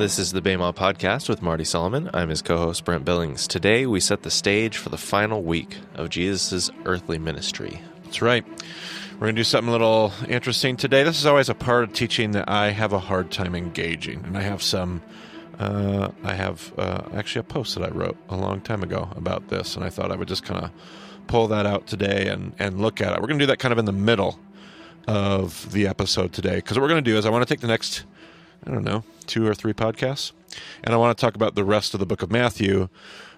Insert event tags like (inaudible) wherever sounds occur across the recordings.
This is the Bema Podcast with Marty Solomon. I'm his co host, Brent Billings. Today, we set the stage for the final week of Jesus' earthly ministry. That's right. We're going to do something a little interesting today. This is always a part of teaching that I have a hard time engaging. And I have some, uh, I have uh, actually a post that I wrote a long time ago about this. And I thought I would just kind of pull that out today and, and look at it. We're going to do that kind of in the middle of the episode today. Because what we're going to do is I want to take the next, I don't know, two or three podcasts, and I want to talk about the rest of the book of Matthew.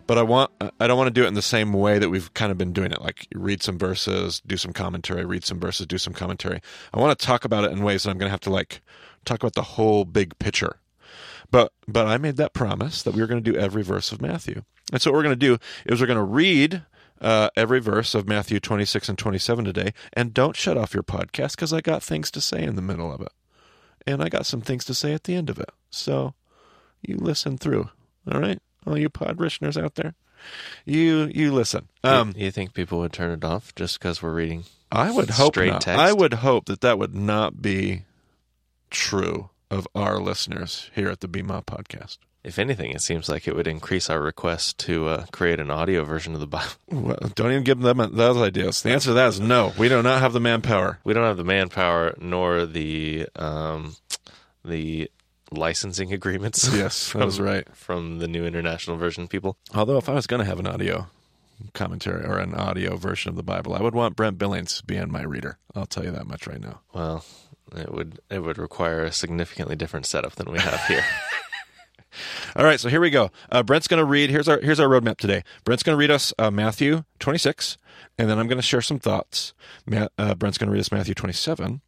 But I want I don't want to do it in the same way that we've kind of been doing it, like read some verses, do some commentary, read some verses, do some commentary. I want to talk about it in ways that I'm going to have to like talk about the whole big picture. But but I made that promise that we were going to do every verse of Matthew. And so what we're going to do is we're going to read uh, every verse of Matthew 26 and 27 today. And don't shut off your podcast because I got things to say in the middle of it. And I got some things to say at the end of it. So you listen through. All right? All you pod listeners out there. You you listen. Um, you, you think people would turn it off just because we're reading? I would hope straight not. text? I would hope that that would not be true of our listeners here at the Bema podcast. If anything, it seems like it would increase our request to uh, create an audio version of the Bible. (laughs) Well, don't even give them those ideas. The answer to that is no. We do not have the manpower. We don't have the manpower nor the um, the licensing agreements. (laughs) Yes, from, that was right. From the new international version people. Although, if I was going to have an audio commentary or an audio version of the Bible, I would want Brent Billings being my reader. I'll tell you that much right now. Well, it would it would require a significantly different setup than we have here. (laughs) All right, so here we go. Uh, Brent's going to read. Here's our here's our roadmap today. Brent's going to read us uh, Matthew 26, and then I'm going to share some thoughts. Ma- uh, Brent's going to read us Matthew 27.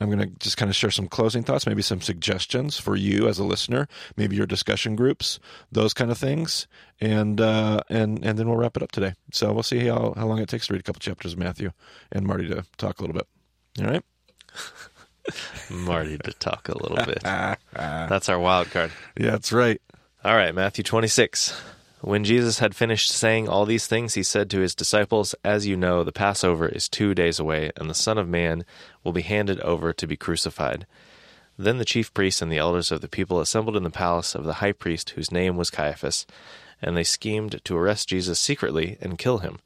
I'm going to just kind of share some closing thoughts, maybe some suggestions for you as a listener, maybe your discussion groups, those kind of things, and uh, and and then we'll wrap it up today. So we'll see how how long it takes to read a couple chapters of Matthew, and Marty to talk a little bit. All right. (laughs) (laughs) Marty to talk a little bit. (laughs) That's our wild card. Yeah, that's right. All right, Matthew 26. When Jesus had finished saying all these things, he said to his disciples, As you know, the Passover is two days away, and the Son of Man will be handed over to be crucified. Then the chief priests and the elders of the people assembled in the palace of the high priest, whose name was Caiaphas, and they schemed to arrest Jesus secretly and kill him.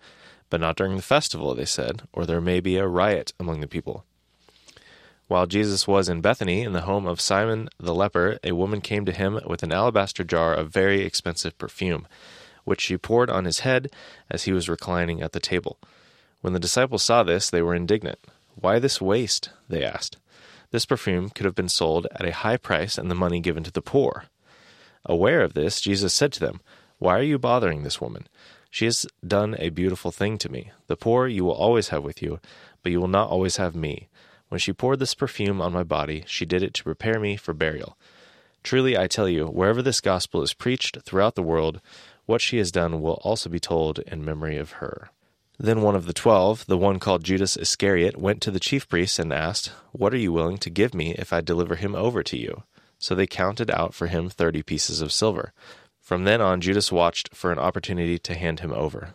But not during the festival, they said, or there may be a riot among the people. While Jesus was in Bethany, in the home of Simon the leper, a woman came to him with an alabaster jar of very expensive perfume, which she poured on his head as he was reclining at the table. When the disciples saw this, they were indignant. Why this waste? they asked. This perfume could have been sold at a high price and the money given to the poor. Aware of this, Jesus said to them, Why are you bothering this woman? She has done a beautiful thing to me. The poor you will always have with you, but you will not always have me. When she poured this perfume on my body, she did it to prepare me for burial. Truly, I tell you, wherever this gospel is preached throughout the world, what she has done will also be told in memory of her. Then one of the twelve, the one called Judas Iscariot, went to the chief priests and asked, What are you willing to give me if I deliver him over to you? So they counted out for him thirty pieces of silver. From then on, Judas watched for an opportunity to hand him over.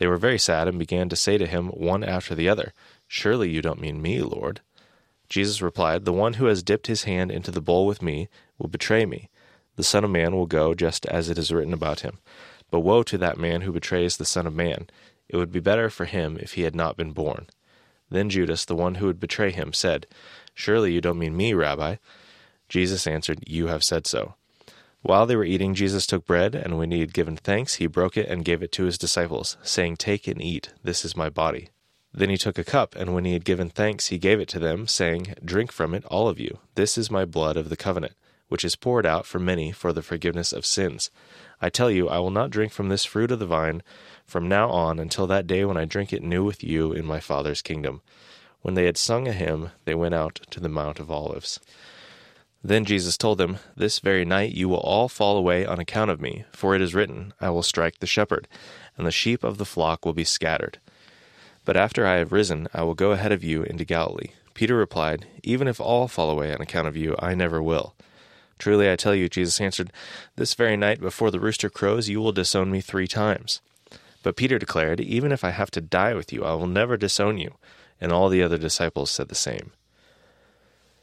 They were very sad and began to say to him one after the other, Surely you don't mean me, Lord. Jesus replied, The one who has dipped his hand into the bowl with me will betray me. The Son of Man will go just as it is written about him. But woe to that man who betrays the Son of Man. It would be better for him if he had not been born. Then Judas, the one who would betray him, said, Surely you don't mean me, Rabbi. Jesus answered, You have said so. While they were eating, Jesus took bread, and when he had given thanks, he broke it and gave it to his disciples, saying, Take and eat, this is my body. Then he took a cup, and when he had given thanks, he gave it to them, saying, Drink from it, all of you. This is my blood of the covenant, which is poured out for many for the forgiveness of sins. I tell you, I will not drink from this fruit of the vine from now on until that day when I drink it new with you in my Father's kingdom. When they had sung a hymn, they went out to the Mount of Olives. Then Jesus told them, This very night you will all fall away on account of me, for it is written, I will strike the shepherd, and the sheep of the flock will be scattered. But after I have risen, I will go ahead of you into Galilee. Peter replied, Even if all fall away on account of you, I never will. Truly I tell you, Jesus answered, This very night before the rooster crows, you will disown me three times. But Peter declared, Even if I have to die with you, I will never disown you. And all the other disciples said the same.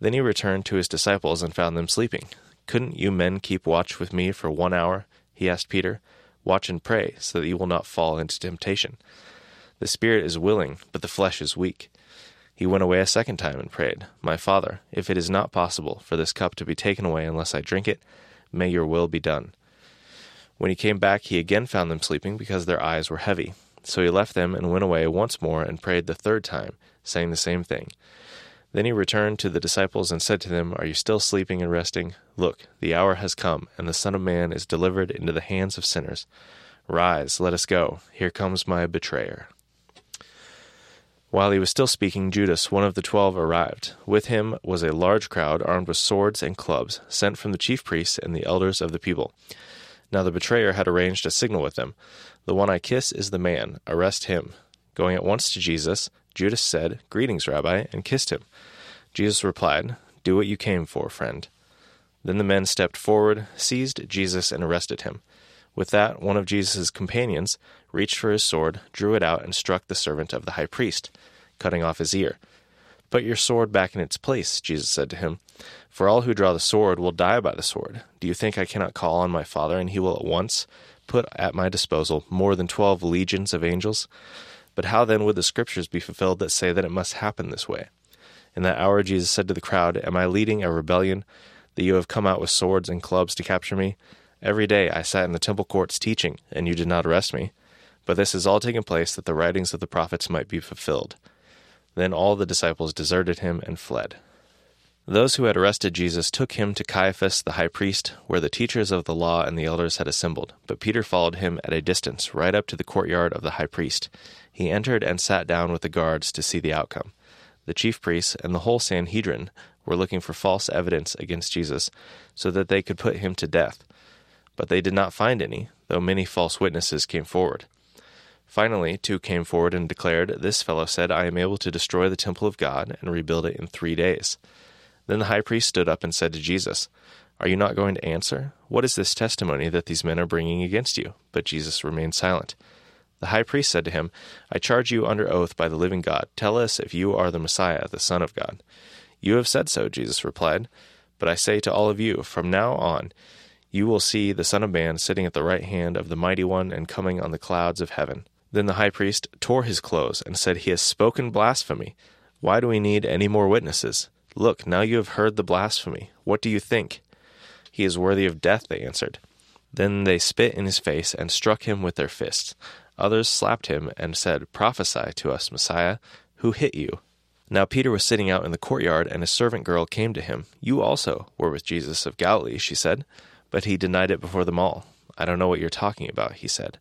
Then he returned to his disciples and found them sleeping. Couldn't you men keep watch with me for one hour? He asked Peter. Watch and pray, so that you will not fall into temptation. The spirit is willing, but the flesh is weak. He went away a second time and prayed, My Father, if it is not possible for this cup to be taken away unless I drink it, may your will be done. When he came back, he again found them sleeping because their eyes were heavy. So he left them and went away once more and prayed the third time, saying the same thing. Then he returned to the disciples and said to them, Are you still sleeping and resting? Look, the hour has come, and the Son of Man is delivered into the hands of sinners. Rise, let us go. Here comes my betrayer. While he was still speaking, Judas, one of the twelve, arrived. With him was a large crowd armed with swords and clubs, sent from the chief priests and the elders of the people. Now the betrayer had arranged a signal with them The one I kiss is the man. Arrest him. Going at once to Jesus, Judas said, Greetings, Rabbi, and kissed him. Jesus replied, Do what you came for, friend. Then the men stepped forward, seized Jesus, and arrested him. With that, one of Jesus' companions reached for his sword, drew it out, and struck the servant of the high priest, cutting off his ear. Put your sword back in its place, Jesus said to him, for all who draw the sword will die by the sword. Do you think I cannot call on my Father, and he will at once put at my disposal more than twelve legions of angels? But how then would the scriptures be fulfilled that say that it must happen this way? In that hour Jesus said to the crowd, Am I leading a rebellion that you have come out with swords and clubs to capture me? Every day I sat in the temple courts teaching, and you did not arrest me. But this has all taken place that the writings of the prophets might be fulfilled. Then all the disciples deserted him and fled. Those who had arrested Jesus took him to Caiaphas the high priest, where the teachers of the law and the elders had assembled. But Peter followed him at a distance, right up to the courtyard of the high priest. He entered and sat down with the guards to see the outcome. The chief priests and the whole Sanhedrin were looking for false evidence against Jesus, so that they could put him to death. But they did not find any, though many false witnesses came forward. Finally, two came forward and declared, This fellow said, I am able to destroy the temple of God and rebuild it in three days. Then the high priest stood up and said to Jesus, Are you not going to answer? What is this testimony that these men are bringing against you? But Jesus remained silent. The high priest said to him, I charge you under oath by the living God, tell us if you are the Messiah, the Son of God. You have said so, Jesus replied. But I say to all of you, from now on, you will see the Son of Man sitting at the right hand of the Mighty One and coming on the clouds of heaven. Then the high priest tore his clothes and said, He has spoken blasphemy. Why do we need any more witnesses? Look, now you have heard the blasphemy. What do you think? He is worthy of death, they answered. Then they spit in his face and struck him with their fists. Others slapped him and said, Prophesy to us, Messiah. Who hit you? Now Peter was sitting out in the courtyard, and a servant girl came to him. You also were with Jesus of Galilee, she said. But he denied it before them all. I don't know what you're talking about, he said.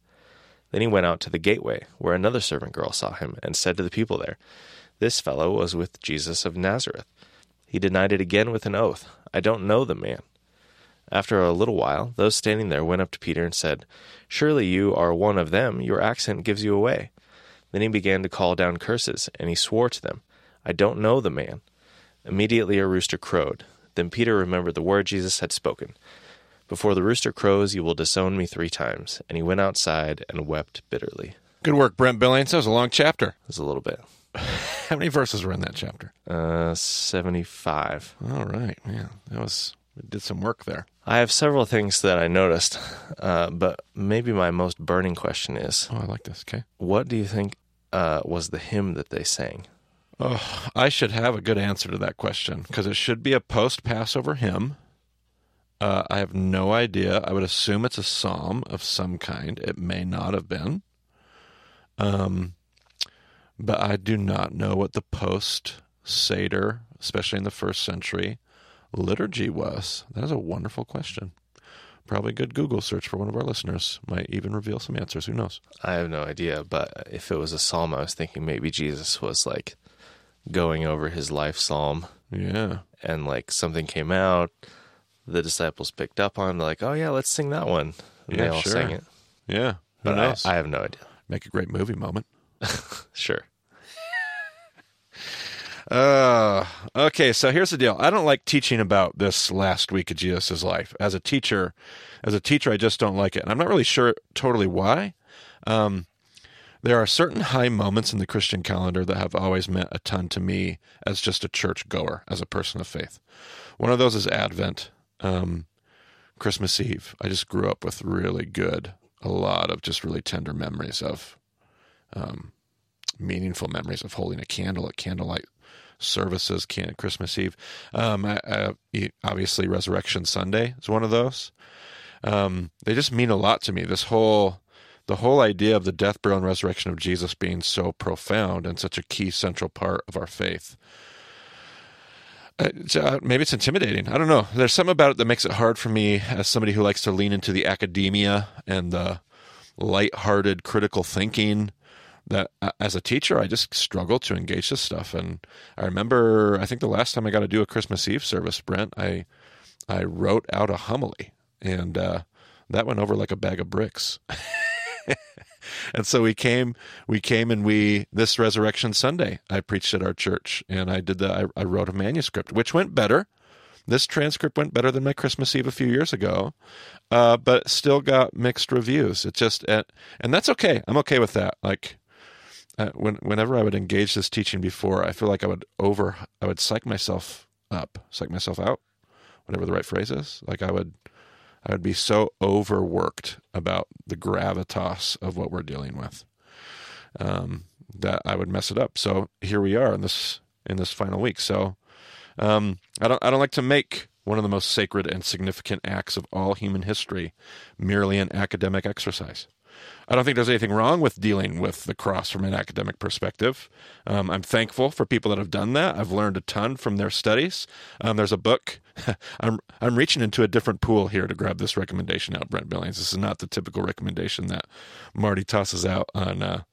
Then he went out to the gateway, where another servant girl saw him, and said to the people there, This fellow was with Jesus of Nazareth. He denied it again with an oath. I don't know the man. After a little while, those standing there went up to Peter and said, Surely you are one of them. Your accent gives you away. Then he began to call down curses, and he swore to them, I don't know the man. Immediately a rooster crowed. Then Peter remembered the word Jesus had spoken Before the rooster crows, you will disown me three times. And he went outside and wept bitterly. Good work, Brent Billings. That was a long chapter. It was a little bit. (laughs) How many verses were in that chapter? Uh, 75. All right. Yeah, that was, we did some work there. I have several things that I noticed, (laughs) uh, but maybe my most burning question is Oh, I like this. Okay. what do you think uh, was the hymn that they sang? Oh, I should have a good answer to that question because it should be a post Passover hymn. Uh, I have no idea. I would assume it's a psalm of some kind. It may not have been. Um, but I do not know what the post Seder, especially in the first century, liturgy was. That is a wonderful question. Probably a good Google search for one of our listeners might even reveal some answers. Who knows? I have no idea, but if it was a psalm, I was thinking maybe Jesus was like going over his life psalm Yeah. and like something came out, the disciples picked up on, like, oh yeah, let's sing that one. And they Yeah, all sure. sang it. Yeah. Who But knows? I, I have no idea. Make a great movie moment. (laughs) Sure. Uh, okay, so here's the deal. I don't like teaching about this last week of Jesus' life. As a teacher, as a teacher, I just don't like it. And I'm not really sure totally why. Um, there are certain high moments in the Christian calendar that have always meant a ton to me as just a church goer, as a person of faith. One of those is Advent, um, Christmas Eve. I just grew up with really good, a lot of just really tender memories of um, meaningful memories of holding a candle at candlelight services, can Christmas Eve. Um, I, I, obviously, Resurrection Sunday is one of those. Um, they just mean a lot to me. This whole, the whole idea of the death, burial, and resurrection of Jesus being so profound and such a key central part of our faith. Uh, uh, maybe it's intimidating. I don't know. There's something about it that makes it hard for me as somebody who likes to lean into the academia and the light-hearted critical thinking that uh, as a teacher I just struggle to engage this stuff and I remember I think the last time I got to do a Christmas Eve service Brent I I wrote out a homily and uh, that went over like a bag of bricks (laughs) and so we came we came and we this resurrection Sunday I preached at our church and I did the I, I wrote a manuscript which went better this transcript went better than my Christmas Eve a few years ago, uh, but still got mixed reviews. It just and that's okay. I'm okay with that. Like uh, when whenever I would engage this teaching before, I feel like I would over I would psych myself up, psych myself out, whatever the right phrase is. Like I would I would be so overworked about the gravitas of what we're dealing with um, that I would mess it up. So here we are in this in this final week. So um, I don't I don't like to make one of the most sacred and significant acts of all human history merely an academic exercise. I don't think there's anything wrong with dealing with the cross from an academic perspective. Um, I'm thankful for people that have done that. I've learned a ton from their studies. Um, there's a book. (laughs) I'm I'm reaching into a different pool here to grab this recommendation out, Brent Billings. This is not the typical recommendation that Marty tosses out on uh,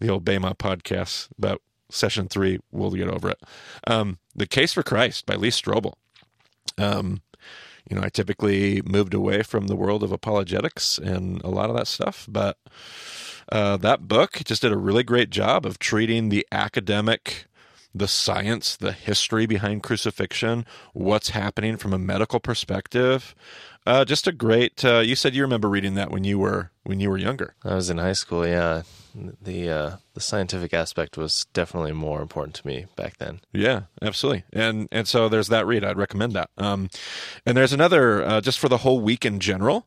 the old Bema podcast about session three. We'll get over it. Um, the Case for Christ by Lee Strobel. Um, you know, I typically moved away from the world of apologetics and a lot of that stuff, but uh, that book just did a really great job of treating the academic, the science, the history behind crucifixion, what's happening from a medical perspective. Uh, just a great. Uh, you said you remember reading that when you were when you were younger. I was in high school, yeah. The uh, the scientific aspect was definitely more important to me back then. Yeah, absolutely. And and so there's that read. I'd recommend that. Um, and there's another uh, just for the whole week in general.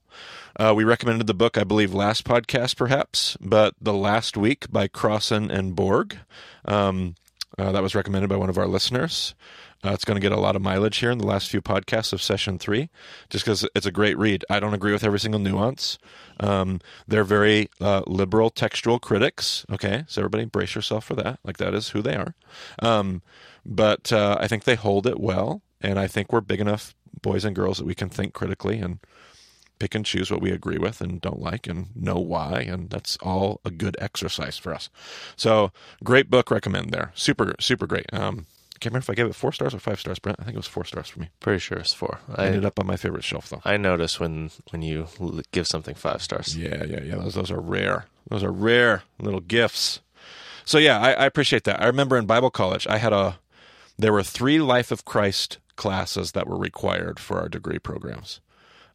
Uh, we recommended the book, I believe, last podcast perhaps, but the last week by Crossan and Borg. Um, uh, that was recommended by one of our listeners. Uh, it's going to get a lot of mileage here in the last few podcasts of session three, just because it's a great read. I don't agree with every single nuance. Um, they're very uh, liberal textual critics. Okay, so everybody brace yourself for that. Like that is who they are. Um, but uh, I think they hold it well, and I think we're big enough boys and girls that we can think critically and pick and choose what we agree with and don't like and know why and that's all a good exercise for us so great book recommend there super super great um can't remember if I gave it four stars or five stars, Brent. I think it was four stars for me. Pretty sure it's four. I I ended up on my favorite shelf though. I notice when when you give something five stars. Yeah, yeah, yeah. Those those are rare. Those are rare little gifts. So yeah, I, I appreciate that. I remember in Bible college, I had a there were three Life of Christ classes that were required for our degree programs.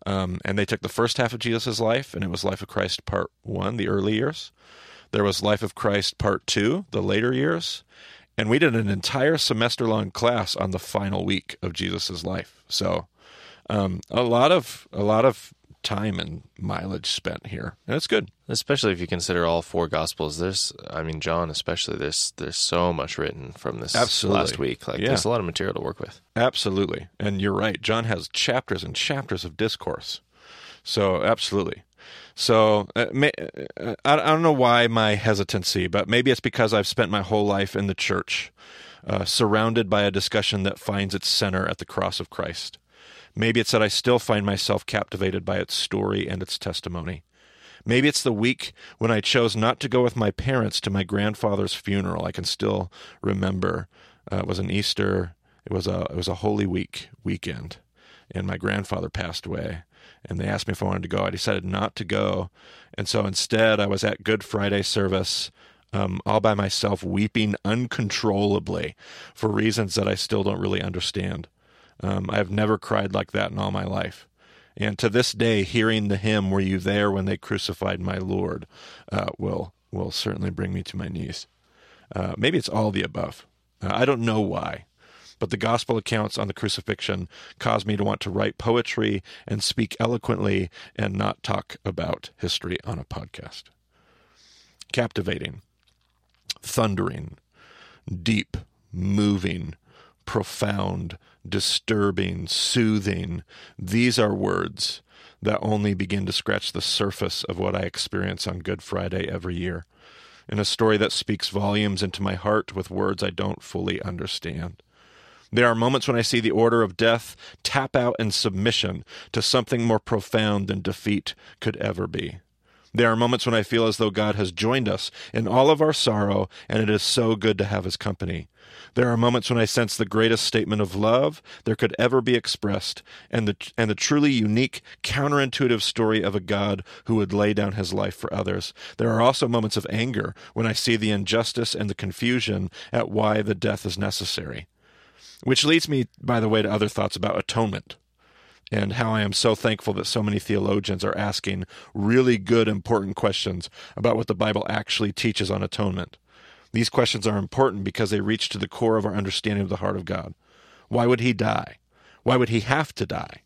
Um, and they took the first half of Jesus' life, and it was Life of Christ Part One, the early years. There was Life of Christ Part Two, the later years, and we did an entire semester long class on the final week of Jesus' life. So um, a lot of a lot of time and mileage spent here, and it's good. Especially if you consider all four gospels, there's, I mean, John especially. There's there's so much written from this Absolutely. last week. Like, Yeah. there's a lot of material to work with. Absolutely. And you're right. John has chapters and chapters of discourse. So, absolutely. So, uh, may, uh, I, I don't know why my hesitancy, but maybe it's because I've spent my whole life in the church, uh, surrounded by a discussion that finds its center at the cross of Christ. Maybe it's that I still find myself captivated by its story and its testimony. Maybe it's the week when I chose not to go with my parents to my grandfather's funeral. I can still remember uh, it was an Easter. It was a it was a Holy Week weekend, and my grandfather passed away. And they asked me if I wanted to go. I decided not to go, and so instead I was at Good Friday service, um, all by myself, weeping uncontrollably for reasons that I still don't really understand. Um, I've never cried like that in all my life. And to this day, hearing the hymn "Were you there when they crucified my Lord?" Uh, will will certainly bring me to my knees. Uh, maybe it's all the above. Uh, I don't know why, but the gospel accounts on the crucifixion caused me to want to write poetry and speak eloquently and not talk about history on a podcast. Captivating, thundering, deep, moving, profound, disturbing, soothing. These are words that only begin to scratch the surface of what I experience on Good Friday every year, in a story that speaks volumes into my heart with words I don't fully understand. There are moments when I see the order of death tap out in submission to something more profound than defeat could ever be. There are moments when I feel as though God has joined us in all of our sorrow, and it is so good to have his company. There are moments when I sense the greatest statement of love there could ever be expressed, and the, and the truly unique, counterintuitive story of a God who would lay down his life for others. There are also moments of anger when I see the injustice and the confusion at why the death is necessary. Which leads me, by the way, to other thoughts about atonement and how I am so thankful that so many theologians are asking really good, important questions about what the Bible actually teaches on atonement. These questions are important because they reach to the core of our understanding of the heart of God. Why would he die? Why would he have to die?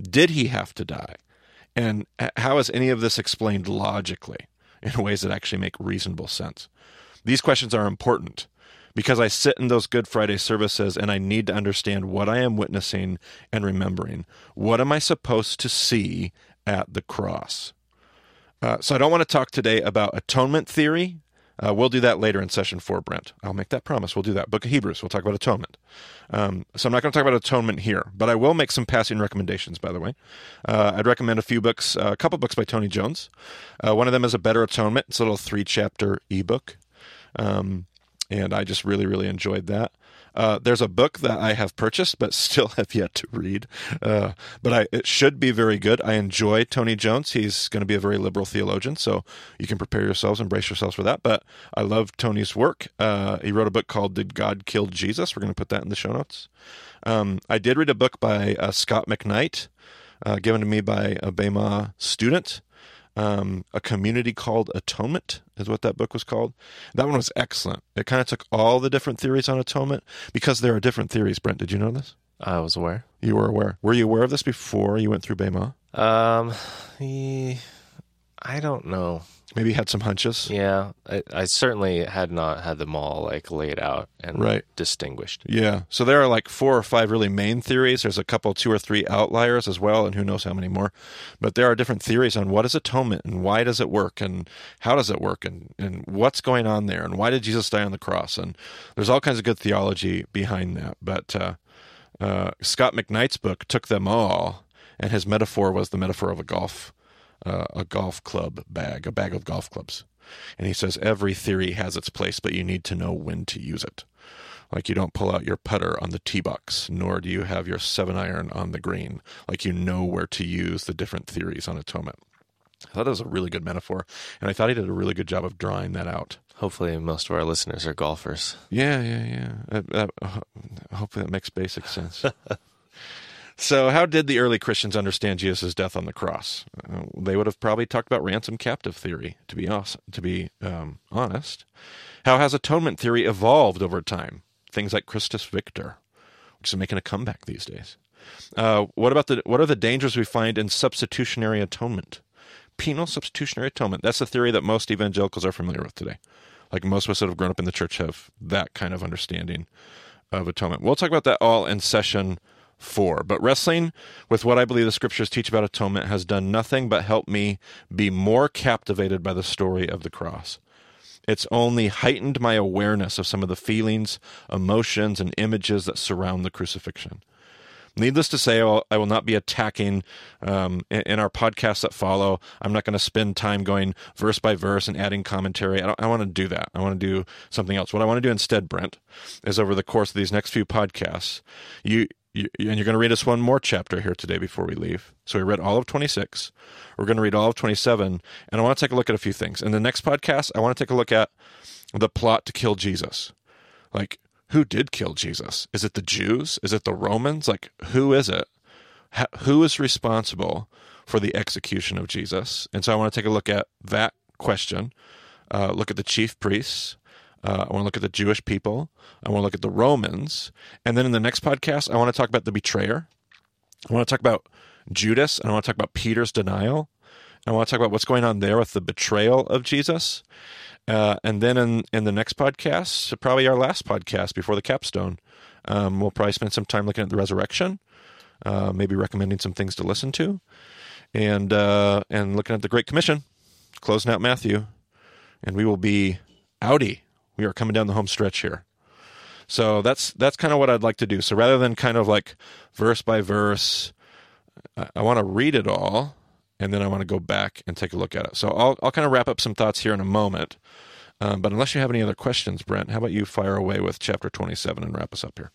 Did he have to die? And how is any of this explained logically in ways that actually make reasonable sense? These questions are important because I sit in those Good Friday services and I need to understand what I am witnessing and remembering. What am I supposed to see at the cross? Uh, so I don't want to talk today about atonement theory. Uh, we'll do that later in session four, Brent. I'll make that promise. We'll do that. Book of Hebrews, we'll talk about atonement. Um, so I'm not going to talk about atonement here, but I will make some passing recommendations, by the way. Uh, I'd recommend a few books, uh, a couple books by Tony Jones. Uh, one of them is A Better Atonement. It's a little three chapter ebook. Um, and I just really, really enjoyed that. Uh, there's a book that I have purchased but (laughs) still have yet to read, uh, but I, it should be very good. I enjoy Tony Jones. He's going to be a very liberal theologian, so you can prepare yourselves and brace yourselves for that. But I love Tony's work. Uh, he wrote a book called "Did God Kill Jesus?" We're going to put that in the show notes. Um, I did read a book by uh, Scot McKnight, uh, given to me by a Bema student. Um, a community called Atonement is what that book was called. That one was excellent. It kind of took all the different theories on atonement because there are different theories. Brent, did you know this? I was aware. You were aware. Were you aware of this before you went through Bema? Um, I don't know. Maybe you had some hunches. Yeah, I, I certainly had not had them all like laid out and Right. distinguished. Yeah. So there are like four or five really main theories. There's a couple, two or three outliers as well, and who knows how many more. But there are different theories on what is atonement and why does it work and how does it work and, and what's going on there and why did Jesus die on the cross. And there's all kinds of good theology behind that. But uh, uh, Scot McKnight's book took them all, and his metaphor was the metaphor of a golf. Uh, a golf club bag, a bag of golf clubs. And he says every theory has its place, but you need to know when to use it. Like you don't pull out your putter on the tee box, nor do you have your seven iron on the green. Like you know where to use the different theories on atonement. I thought that was a really good metaphor, and I thought he did a really good job of drawing that out. Hopefully, most of our listeners are golfers. Yeah, yeah, yeah. Uh, uh, hopefully that makes basic sense. (laughs) so, how did the early Christians understand Jesus' death on the cross? Uh, they would have probably talked about ransom captive theory. To be honest, to be um, honest, how has atonement theory evolved over time? Things like Christus Victor. which is making a comeback these days. Uh, what about the what are the dangers we find in substitutionary atonement? Penal substitutionary atonement. That's the theory that most evangelicals are familiar with today. Like most of us that have grown up in the church have that kind of understanding of atonement. We'll talk about that all in session four. But wrestling with what I believe the scriptures teach about atonement has done nothing but help me be more captivated by the story of the cross. It's only heightened my awareness of some of the feelings, emotions, and images that surround the crucifixion. Needless to say, I will not be attacking um, in our podcasts that follow. I'm not going to spend time going verse by verse and adding commentary. I don't, I want to do that. I want to do something else. What I want to do instead, Brent, is over the course of these next few podcasts, you and you're going to read us one more chapter here today before we leave. So we read all of 26. We're going to read all of 27, and I want to take a look at a few things. In the next podcast, I want to take a look at the plot to kill Jesus. Like, who did kill Jesus? Is it the Jews? Is it the Romans? Like, who is it? who is responsible for the execution of Jesus? And so I want to take a look at that question. Uh, look at the chief priests. Uh, I want to look at the Jewish people. I want to look at the Romans. And then in the next podcast, I want to talk about the betrayer. I want to talk about Judas, and I want to talk about Peter's denial. I want to talk about what's going on there with the betrayal of Jesus. Uh, and then in, in the next podcast, probably our last podcast before the capstone, um, we'll probably spend some time looking at the resurrection, uh, maybe recommending some things to listen to, and uh, and looking at the Great Commission, closing out Matthew, and we will be outie. We are coming down the home stretch here. So that's that's kind of what I'd like to do. So rather than kind of like verse by verse, I, I want to read it all and then I want to go back and take a look at it. So I'll, I'll kind of wrap up some thoughts here in a moment. Um, but unless you have any other questions, Brent, how about you fire away with chapter 27 and wrap us up here?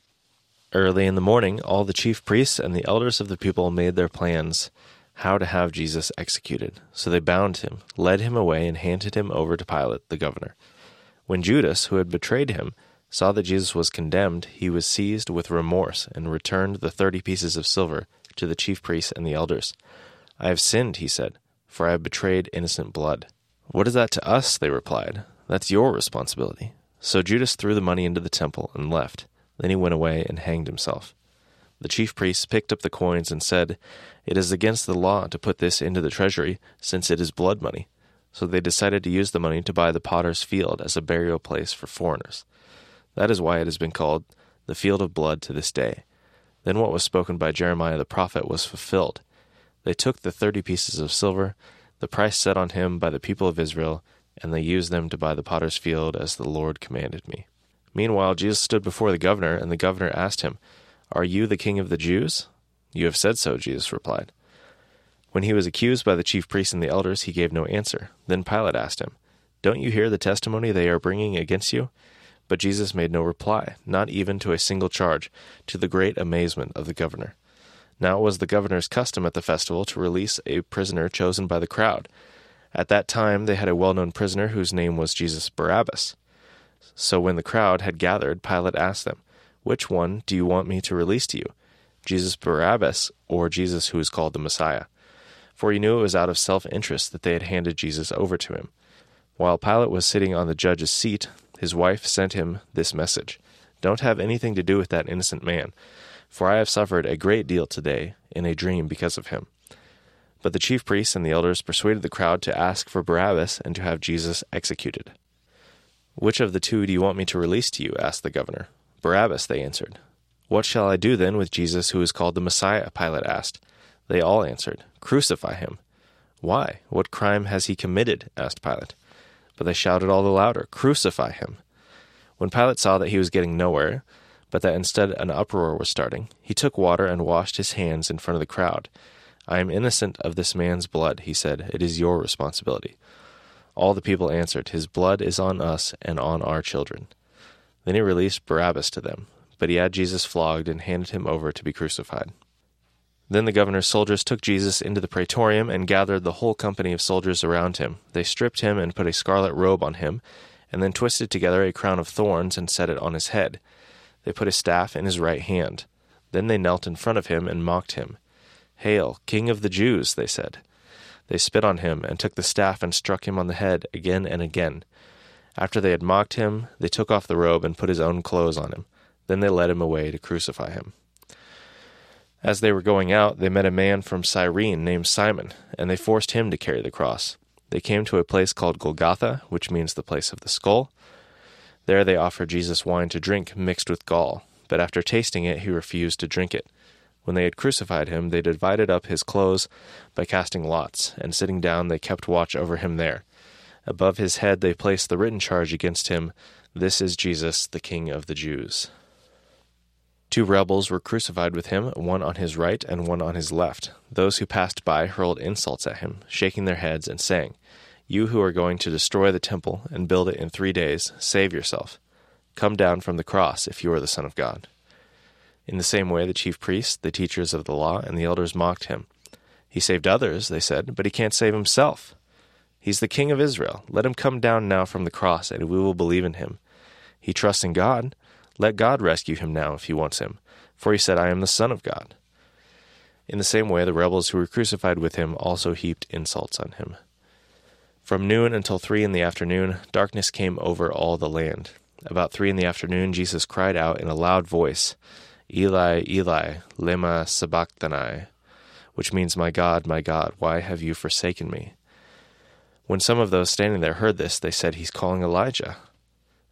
Early in the morning, all the chief priests and the elders of the people made their plans how to have Jesus executed. So they bound him, led him away, and handed him over to Pilate, the governor. When Judas, who had betrayed him, saw that Jesus was condemned, he was seized with remorse and returned the thirty pieces of silver to the chief priests and the elders. I have sinned, he said, for I have betrayed innocent blood. What is that to us? They replied. That's your responsibility. So Judas threw the money into the temple and left. Then he went away and hanged himself. The chief priests picked up the coins and said, It is against the law to put this into the treasury, since it is blood money. So they decided to use the money to buy the potter's field as a burial place for foreigners. That is why it has been called the field of blood to this day. Then what was spoken by Jeremiah the prophet was fulfilled. They took the thirty pieces of silver, the price set on him by the people of Israel, and they used them to buy the potter's field as the Lord commanded me. Meanwhile, Jesus stood before the governor, and the governor asked him, Are you the king of the Jews? You have said so, Jesus replied. When he was accused by the chief priests and the elders, he gave no answer. Then Pilate asked him, Don't you hear the testimony they are bringing against you? But Jesus made no reply, not even to a single charge, to the great amazement of the governor. Now it was the governor's custom at the festival to release a prisoner chosen by the crowd. At that time they had a well known prisoner whose name was Jesus Barabbas. So when the crowd had gathered, Pilate asked them, Which one do you want me to release to you? Jesus Barabbas or Jesus who is called the Messiah? For he knew it was out of self interest that they had handed Jesus over to him. While Pilate was sitting on the judge's seat, his wife sent him this message Don't have anything to do with that innocent man for I have suffered a great deal today in a dream because of him. But the chief priests and the elders persuaded the crowd to ask for Barabbas and to have Jesus executed. Which of the two do you want me to release to you? asked the governor. Barabbas, they answered. What shall I do then with Jesus who is called the Messiah? Pilate asked. They all answered, Crucify him. Why? What crime has he committed? asked Pilate. But they shouted all the louder, Crucify him. When Pilate saw that he was getting nowhere, but that instead an uproar was starting. He took water and washed his hands in front of the crowd. I am innocent of this man's blood, he said. It is your responsibility. All the people answered, His blood is on us and on our children. Then he released Barabbas to them, but he had Jesus flogged and handed him over to be crucified. Then the governor's soldiers took Jesus into the praetorium and gathered the whole company of soldiers around him. They stripped him and put a scarlet robe on him, and then twisted together a crown of thorns and set it on his head. They put a staff in his right hand. Then they knelt in front of him and mocked him. Hail, King of the Jews, they said. They spit on him and took the staff and struck him on the head again and again. After they had mocked him, they took off the robe and put his own clothes on him. Then they led him away to crucify him. As they were going out, they met a man from Cyrene named Simon, and they forced him to carry the cross. They came to a place called Golgotha, which means the place of the skull. There they offered Jesus wine to drink mixed with gall, but after tasting it, he refused to drink it. When they had crucified him, they divided up his clothes by casting lots, and sitting down, they kept watch over him there. Above his head, they placed the written charge against him This is Jesus, the King of the Jews. Two rebels were crucified with him, one on his right and one on his left. Those who passed by hurled insults at him, shaking their heads and saying, You who are going to destroy the temple and build it in three days, save yourself. Come down from the cross if you are the Son of God. In the same way, the chief priests, the teachers of the law, and the elders mocked him. He saved others, they said, but he can't save himself. He's the King of Israel. Let him come down now from the cross, and we will believe in him. He trusts in God. Let God rescue him now if he wants him, for he said, I am the Son of God. In the same way, the rebels who were crucified with him also heaped insults on him. From noon until three in the afternoon, darkness came over all the land. About three in the afternoon, Jesus cried out in a loud voice, Eli, Eli, lema sabachthani, which means, My God, my God, why have you forsaken me? When some of those standing there heard this, they said, He's calling Elijah.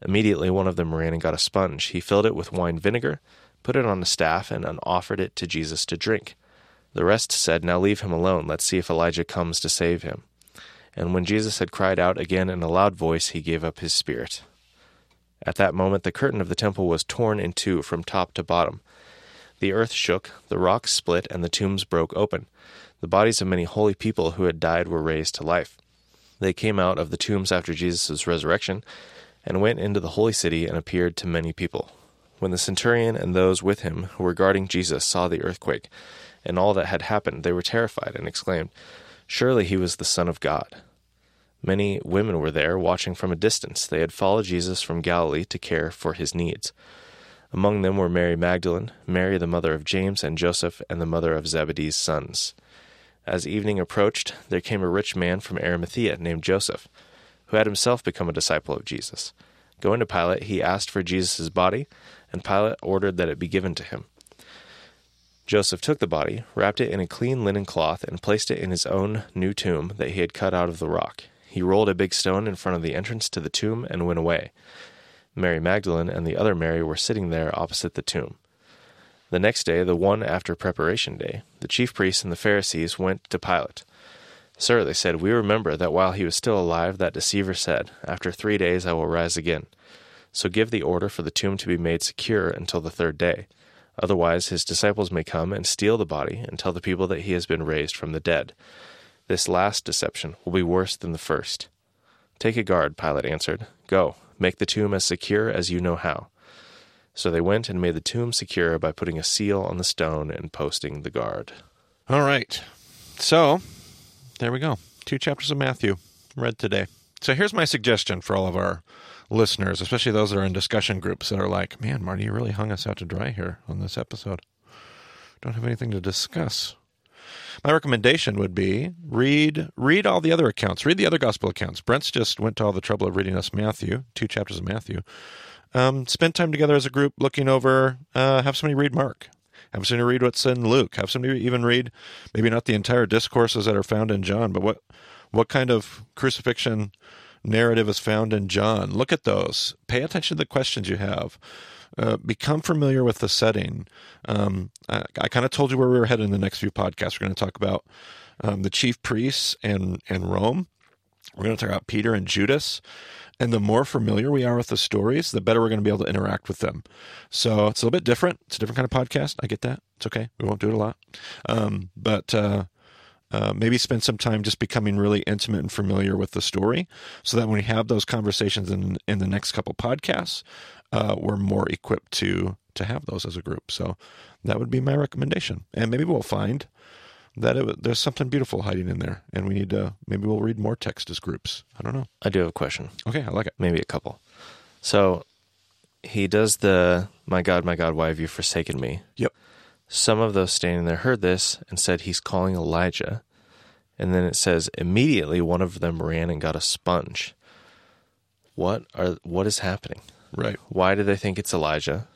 Immediately one of them ran and got a sponge. He filled it with wine vinegar, put it on a staff, and offered it to Jesus to drink. The rest said, Now leave him alone. Let's see if Elijah comes to save him. And when Jesus had cried out again in a loud voice, he gave up his spirit. At that moment, the curtain of the temple was torn in two from top to bottom. The earth shook, the rocks split, and the tombs broke open. The bodies of many holy people who had died were raised to life. They came out of the tombs after Jesus' resurrection and went into the holy city and appeared to many people. When the centurion and those with him who were guarding Jesus saw the earthquake and all that had happened, they were terrified and exclaimed, Surely he was the Son of God. Many women were there, watching from a distance. They had followed Jesus from Galilee to care for his needs. Among them were Mary Magdalene, Mary the mother of James and Joseph, and the mother of Zebedee's sons. As evening approached, there came a rich man from Arimathea named Joseph had himself become a disciple of Jesus. Going to Pilate, he asked for Jesus' body, and Pilate ordered that it be given to him. Joseph took the body, wrapped it in a clean linen cloth, and placed it in his own new tomb that he had cut out of the rock. He rolled a big stone in front of the entrance to the tomb and went away. Mary Magdalene and the other Mary were sitting there opposite the tomb. The next day, the one after preparation day, the chief priests and the Pharisees went to Pilate. Sir, they said, we remember that while he was still alive, that deceiver said, After three days I will rise again. So give the order for the tomb to be made secure until the third day. Otherwise, his disciples may come and steal the body and tell the people that he has been raised from the dead. This last deception will be worse than the first. Take a guard, Pilate answered. Go, make the tomb as secure as you know how. So they went and made the tomb secure by putting a seal on the stone and posting the guard. All right. So there we go. Two chapters of Matthew read today. So here's my suggestion for all of our listeners, especially those that are in discussion groups that are like, man, Marty, you really hung us out to dry here on this episode. Don't have anything to discuss. My recommendation would be read read all the other accounts, read the other gospel accounts. Brent's just went to all the trouble of reading us Matthew, two chapters of Matthew. Um, spend time together as a group looking over. Uh, have somebody read Mark. Have somebody read what's in Luke. Have somebody even read maybe not the entire discourses that are found in John, but what what kind of crucifixion narrative is found in John. Look at those. Pay attention to the questions you have. Uh, become familiar with the setting. Um, I, I kind of told you where we were headed in the next few podcasts. We're going to talk about um, the chief priests and and Rome. We're going to talk about Peter and Judas. And the more familiar we are with the stories, the better we're going to be able to interact with them. So it's a little bit different. It's a different kind of podcast. I get that. It's okay. We won't do it a lot. Um, but uh, uh, maybe spend some time just becoming really intimate and familiar with the story so that when we have those conversations in, in the next couple podcasts, uh, we're more equipped to to have those as a group. So that would be my recommendation. And maybe we'll find that it, there's something beautiful hiding in there, and we need to maybe we'll read more text as groups. I don't know. I do have a question. Okay, I like it. Maybe a couple. So he does the "My God, my God, why have you forsaken me?" Yep. Some of those standing there heard this and said, "He's calling Elijah." And then it says, immediately one of them ran and got a sponge. What are what is happening? Right. Why do they think it's Elijah?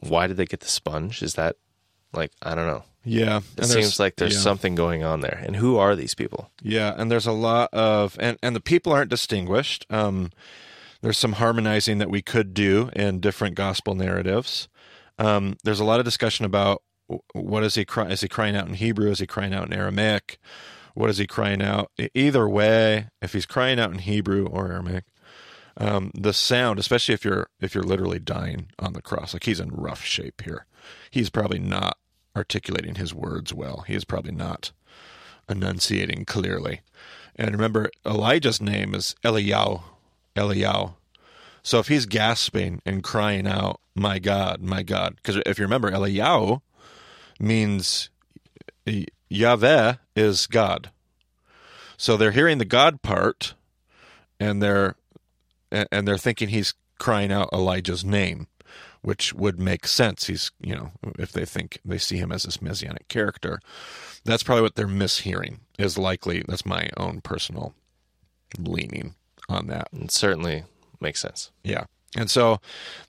why did they get the sponge? Is that like I don't know. Yeah, It seems like there's yeah. something going on there. And who are these people? Yeah, and there's a lot of and and the people aren't distinguished. Um, there's some harmonizing that we could do in different gospel narratives. Um, there's a lot of discussion about what is he crying? Is he crying out in Hebrew? Is he crying out in Aramaic? What is he crying out? Either way, if he's crying out in Hebrew or Aramaic, um, the sound, especially if you're if you're literally dying on the cross, like he's in rough shape here. He's probably not articulating his words well. He is probably not enunciating clearly. And remember, Elijah's name is Eliyahu. Eliyahu. So if he's gasping and crying out, "My God, my God," because if you remember, Eliyahu means Yahweh is God. So they're hearing the God part, and they're and they're thinking he's crying out Elijah's name, which would make sense. He's you know if they think they see him as this messianic character, that's probably what they're mishearing. Is likely that's my own personal leaning on that. It certainly makes sense. Yeah. And so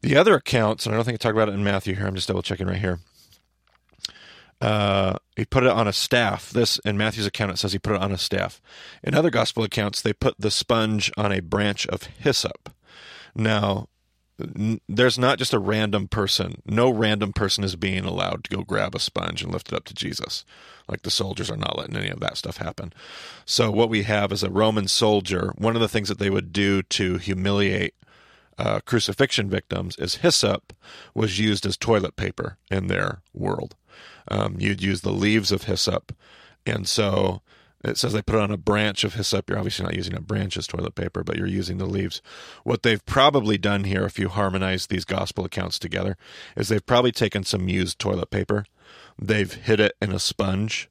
the other accounts, and I don't think I talked about it in Matthew here, I'm just double checking right here. Uh, he put it on a staff. This in Matthew's account, it says he put it on a staff. In other gospel accounts, they put the sponge on a branch of hyssop. Now, there's not just a random person. No random person is being allowed to go grab a sponge and lift it up to Jesus. Like the soldiers are not letting any of that stuff happen. So, what we have is a Roman soldier. One of the things that they would do to humiliate uh, crucifixion victims is hyssop was used as toilet paper in their world. Um, you'd use the leaves of hyssop, and so it says they put it on a branch of hyssop. You're obviously not using a branch as toilet paper, but you're using the leaves. What they've probably done here, if you harmonize these gospel accounts together, is they've probably taken some used toilet paper, they've hid it in a sponge,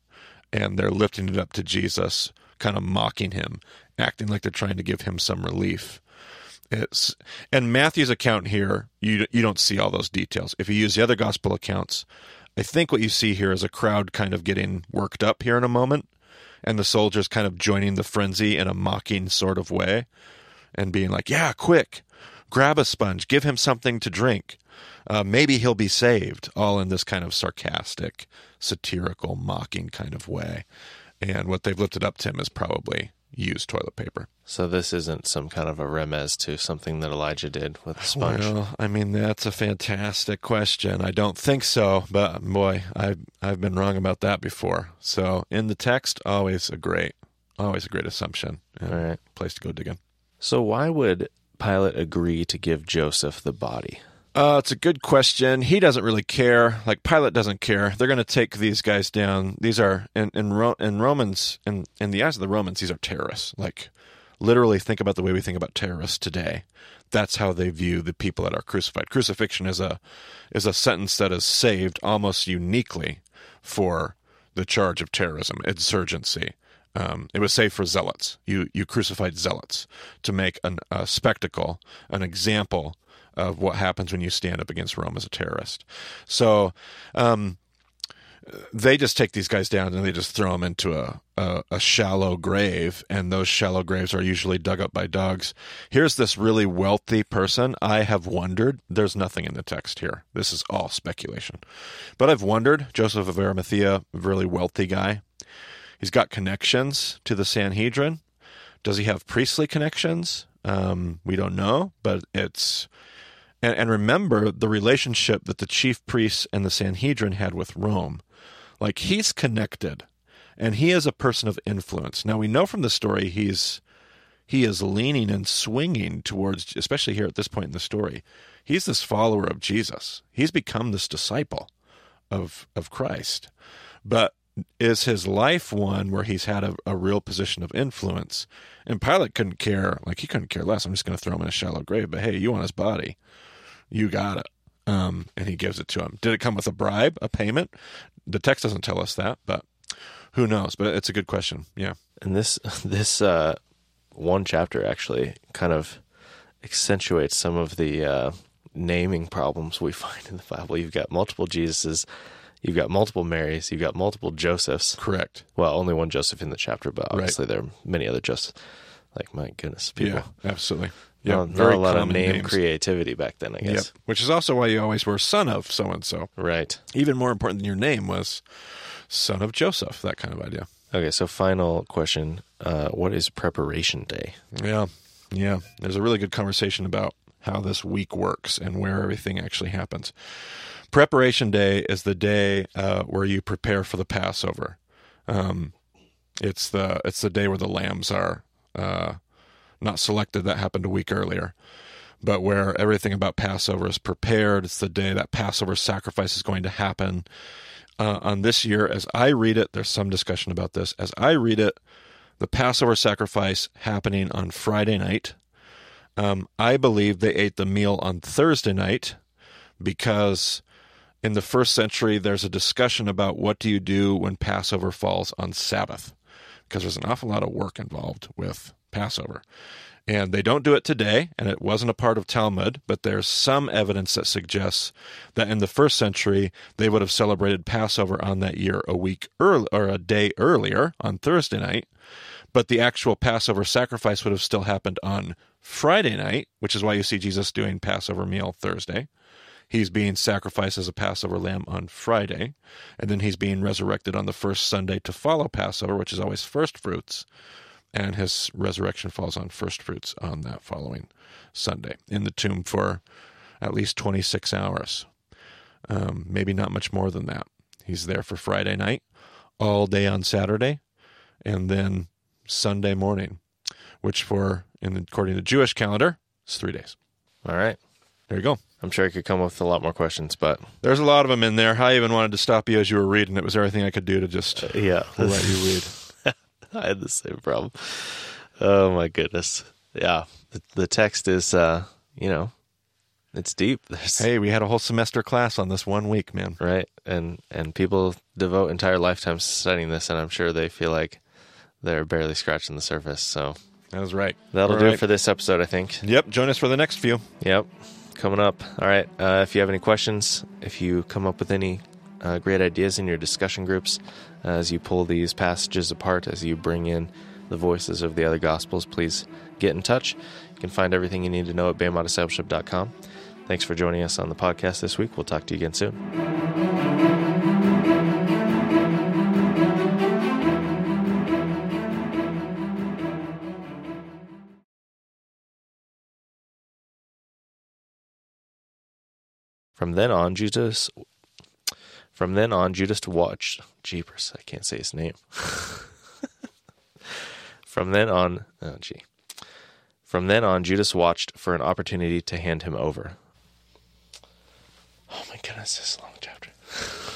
and they're lifting it up to Jesus, kind of mocking him, acting like they're trying to give him some relief. It's and Matthew's account here, you you don't see all those details. If you use the other gospel accounts, I think what you see here is a crowd kind of getting worked up here in a moment, and the soldiers kind of joining the frenzy in a mocking sort of way, and being like, "Yeah, quick, grab a sponge, give him something to drink, uh, maybe he'll be saved." All in this kind of sarcastic, satirical, mocking kind of way, and what they've lifted up to him is probably used toilet paper. So this isn't some kind of a remez to something that Elijah did with the sponge. Well, I mean that's a fantastic question. I don't think so, but boy, I've I've been wrong about that before. So in the text, always a great, always a great assumption. and All right. place to go digging. So why would Pilate agree to give Joseph the body? Uh, it's a good question. He doesn't really care. Like Pilate doesn't care. They're going to take these guys down. These are in in, Ro- in Romans in in the eyes of the Romans, these are terrorists. Like literally, think about the way we think about terrorists today. That's how they view the people that are crucified. Crucifixion is a is a sentence that is saved almost uniquely for the charge of terrorism, insurgency. Um, it was saved for zealots. You you crucified zealots to make an, a spectacle, an example of what happens when you stand up against Rome as a terrorist. So um, they just take these guys down and they just throw them into a, a, a shallow grave, and those shallow graves are usually dug up by dogs. Here's this really wealthy person. I have wondered. There's nothing in the text here. This is all speculation, but I've wondered. Joseph of Arimathea, a really wealthy guy. He's got connections to the Sanhedrin. Does he have priestly connections? Um, we don't know, but it's and, and remember the relationship that the chief priests and the Sanhedrin had with Rome. Like he's connected, and he is a person of influence. Now we know from the story he's he is leaning and swinging towards, especially here at this point in the story. He's this follower of Jesus. He's become this disciple of of Christ, but is his life one where he's had a, a real position of influence? And Pilate couldn't care, like he couldn't care less. I'm just going to throw him in a shallow grave, but hey, you want his body? You got it. Um, and he gives it to him. Did it come with a bribe, a payment? The text doesn't tell us that, but who knows? But it's a good question. Yeah. And this (laughs) this uh, one chapter actually kind of accentuates some of the uh, naming problems we (laughs) find in the Bible. You've got multiple Jesuses, you've got multiple Marys, you've got multiple Josephs. Correct. Well, only one Joseph in the chapter, but obviously there are many other Josephs. Like my goodness, people. Yeah, absolutely. Yeah, not, not a lot of name names. creativity back then, I Yep. guess. Which is also why you always were son of so and so. Right. Even more important than your name was son of Joseph, that kind of idea. Okay, so final question. Uh, what is preparation day? Yeah. Yeah. There's a really good conversation about how this week works and where everything actually happens. Preparation day is the day uh, where you prepare for the Passover. Um, it's the it's the day where the lambs are uh, not selected. That happened a week earlier, but where everything about Passover is prepared. It's the day that Passover sacrifice is going to happen. Uh, on this year, as I read it, there's some discussion about this. As I read it, the Passover sacrifice happening on Friday night. Um, I believe they ate the meal on Thursday night because in the first century there's a discussion about what do you do when Passover falls on Sabbath because there's an awful lot of work involved with Passover. And they don't do it today, and it wasn't a part of Talmud, but there's some evidence that suggests that in the first century they would have celebrated Passover on that year a week early or a day earlier on Thursday night, but the actual Passover sacrifice would have still happened on Friday night, which is why you see Jesus doing Passover meal Thursday. He's being sacrificed as a Passover lamb on Friday, and then he's being resurrected on the first Sunday to follow Passover, which is always first fruits and his resurrection falls on first fruits on that following Sunday in the tomb for at least 26 hours. Um, maybe not much more than that. He's there for Friday night, all day on Saturday, and then Sunday morning, which for, in according to Jewish calendar, is three days. All right. There you go. I'm sure I could come up with a lot more questions, but There's a lot of them in there. I even wanted to stop you as you were reading. It was everything I could do to just yeah, let you read. (laughs) I had the same problem. Oh my goodness. Yeah, the, the text is, uh, you know, it's deep. (laughs) There's, Hey, we had a whole semester class on this one week, man. right, and and people devote entire lifetimes studying this, and I'm sure they feel like they're barely scratching the surface. So That was right. that'll All do right. it for this episode, I think. Yep. Join us for the next few. Yep, coming up. All right. Uh, if you have any questions, if you come up with any uh, great ideas in your discussion groups, uh, as you pull these passages apart, as you bring in the voices of the other gospels, please get in touch. You can find everything you need to know at BemaDiscipleship.com. Thanks for joining us on the podcast this week. We'll talk to you again soon. From then on, Judas. From then on, Judas watched. Jeepers, I can't say his name. (laughs) From then on, oh gee. From then on, Judas watched for an opportunity to hand him over. Oh my goodness, this is long chapter. (laughs)